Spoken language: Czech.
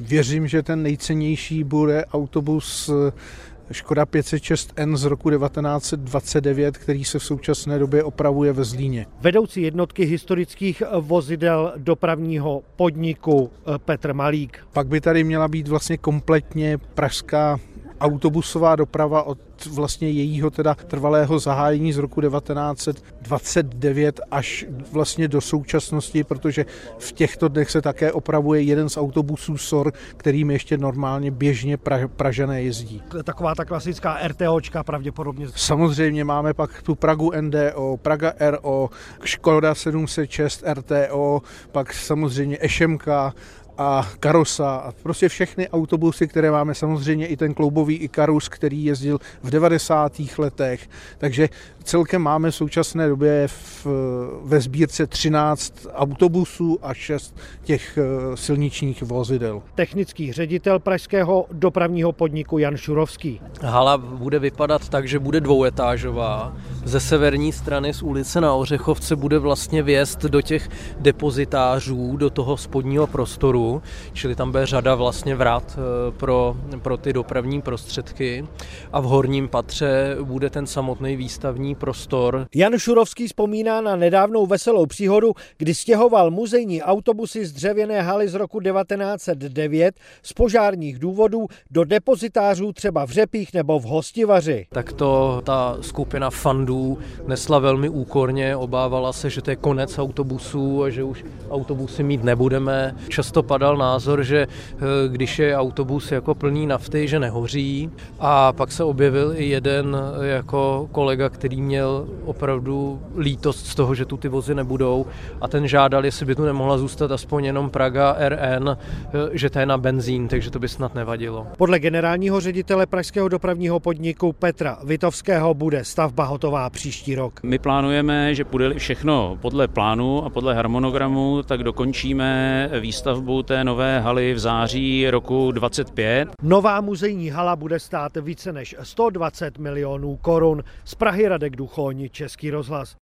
věřím, že ten nejcennější bude autobus Škoda 506N z roku 1929, který se v současné době opravuje ve Zlíně. Vedoucí jednotky historických vozidel dopravního podniku eh, Petr Malík. Pak by tady měla být vlastně kompletně pražská autobusová doprava od vlastně jejího teda trvalého zahájení z roku 1929 až vlastně do současnosti, protože v těchto dnech se také opravuje jeden z autobusů SOR, kterým ještě normálně běžně pra, Pražané jezdí. Taková ta klasická RTOčka pravděpodobně. Samozřejmě máme pak tu Pragu NDO, Praga RO, Škoda 706 RTO, pak samozřejmě Ešemka, a Karosa a prostě všechny autobusy, které máme, samozřejmě i ten kloubový Ikarus, který jezdil v 90. letech, takže celkem máme v současné době v, ve sbírce 13 autobusů a 6 těch eh, silničních vozidel. Technický ředitel pražského dopravního podniku Jan Šurovský. Hala bude vypadat tak, že bude dvouetážová. Ze severní strany z ulice na Ořechovce bude vlastně vjezd do těch depozitářů, do toho spodního prostoru čili tam bude řada vlastně vrat eh, pro, pro ty dopravní prostředky a v horním patře bude ten samotný výstavní prostor. Jan Šurovský vzpomíná na nedávnou veselou příhodu, kdy stěhoval muzejní autobusy z dřevěné haly z roku 1909 z požárních důvodů do depozitářů třeba v Řepích nebo v Hostivaři. Tak to ta skupina fandů nesla velmi úkorně, obávala se, že to je konec autobusů a že už autobusy mít nebudeme. Často padal názor, že eh, když je autobus jako plný nafty, že nehoří. A pak se objevil i jeden eh, jako kolega, který měl opravdu lítost z toho, že tu ty vozy nebudou a ten žádal, jestli by tu nemohla zůstat aspoň jenom Praga RN, eh, že to je na benzín, takže to by snad nevadilo. Podle generálního ředitele pražského dopravního podniku Petra Vitovského bude stavba hotová příští rok. My plánujeme, že bude všechno podle plánu a podle harmonogramu, tak dokončíme výstavbu té nové haly v září roku 25. Nová muzejní hala bude stát více než 120 milionů korun. Z Prahy Radek Duchoň, Český rozhlas.